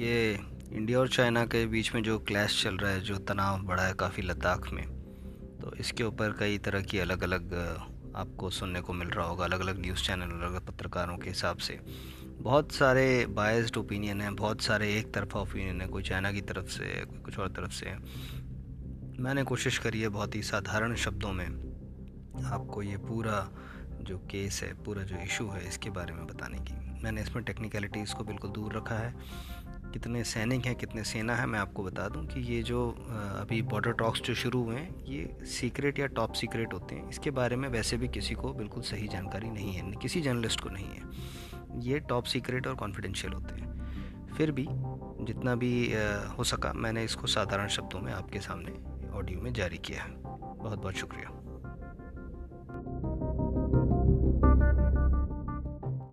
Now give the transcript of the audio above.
ये इंडिया और चाइना के बीच में जो क्लैश चल रहा है, जो तनाव बढ़ा है काफ़ी लद्दाख में तो इसके ऊपर कई तरह की अलग अलग आपको सुनने को मिल रहा होगा अलग अलग न्यूज़ चैनल अलग अलग पत्रकारों के हिसाब से। बहुत सारे बायस्ड ओपिनियन हैं, बहुत सारे एक तरफा ओपिनियन है, कोई चाइना की तरफ़ से कोई कुछ और तरफ़ से मैंने कोशिश करी है बहुत ही साधारण शब्दों में आपको ये पूरा जो केस है, पूरा जो इशू है, इसके बारे में बताने की। मैंने इसमें टेक्निकलिटीज़ को बिल्कुल दूर रखा है। कितने सैनिक हैं, कितने सेना है, मैं आपको बता दूँ कि ये जो अभी बॉर्डर टॉक्स जो शुरू हुए हैं, ये सीक्रेट या टॉप सीक्रेट होते हैं। इसके बारे में वैसे भी किसी को बिल्कुल सही जानकारी नहीं है, किसी जर्नलिस्ट को नहीं है। ये टॉप सीक्रेट और कॉन्फिडेंशियल होते हैं। फिर भी जितना भी हो सका, मैंने इसको साधारण शब्दों में आपके सामने ऑडियो में जारी किया है। बहुत बहुत शुक्रिया।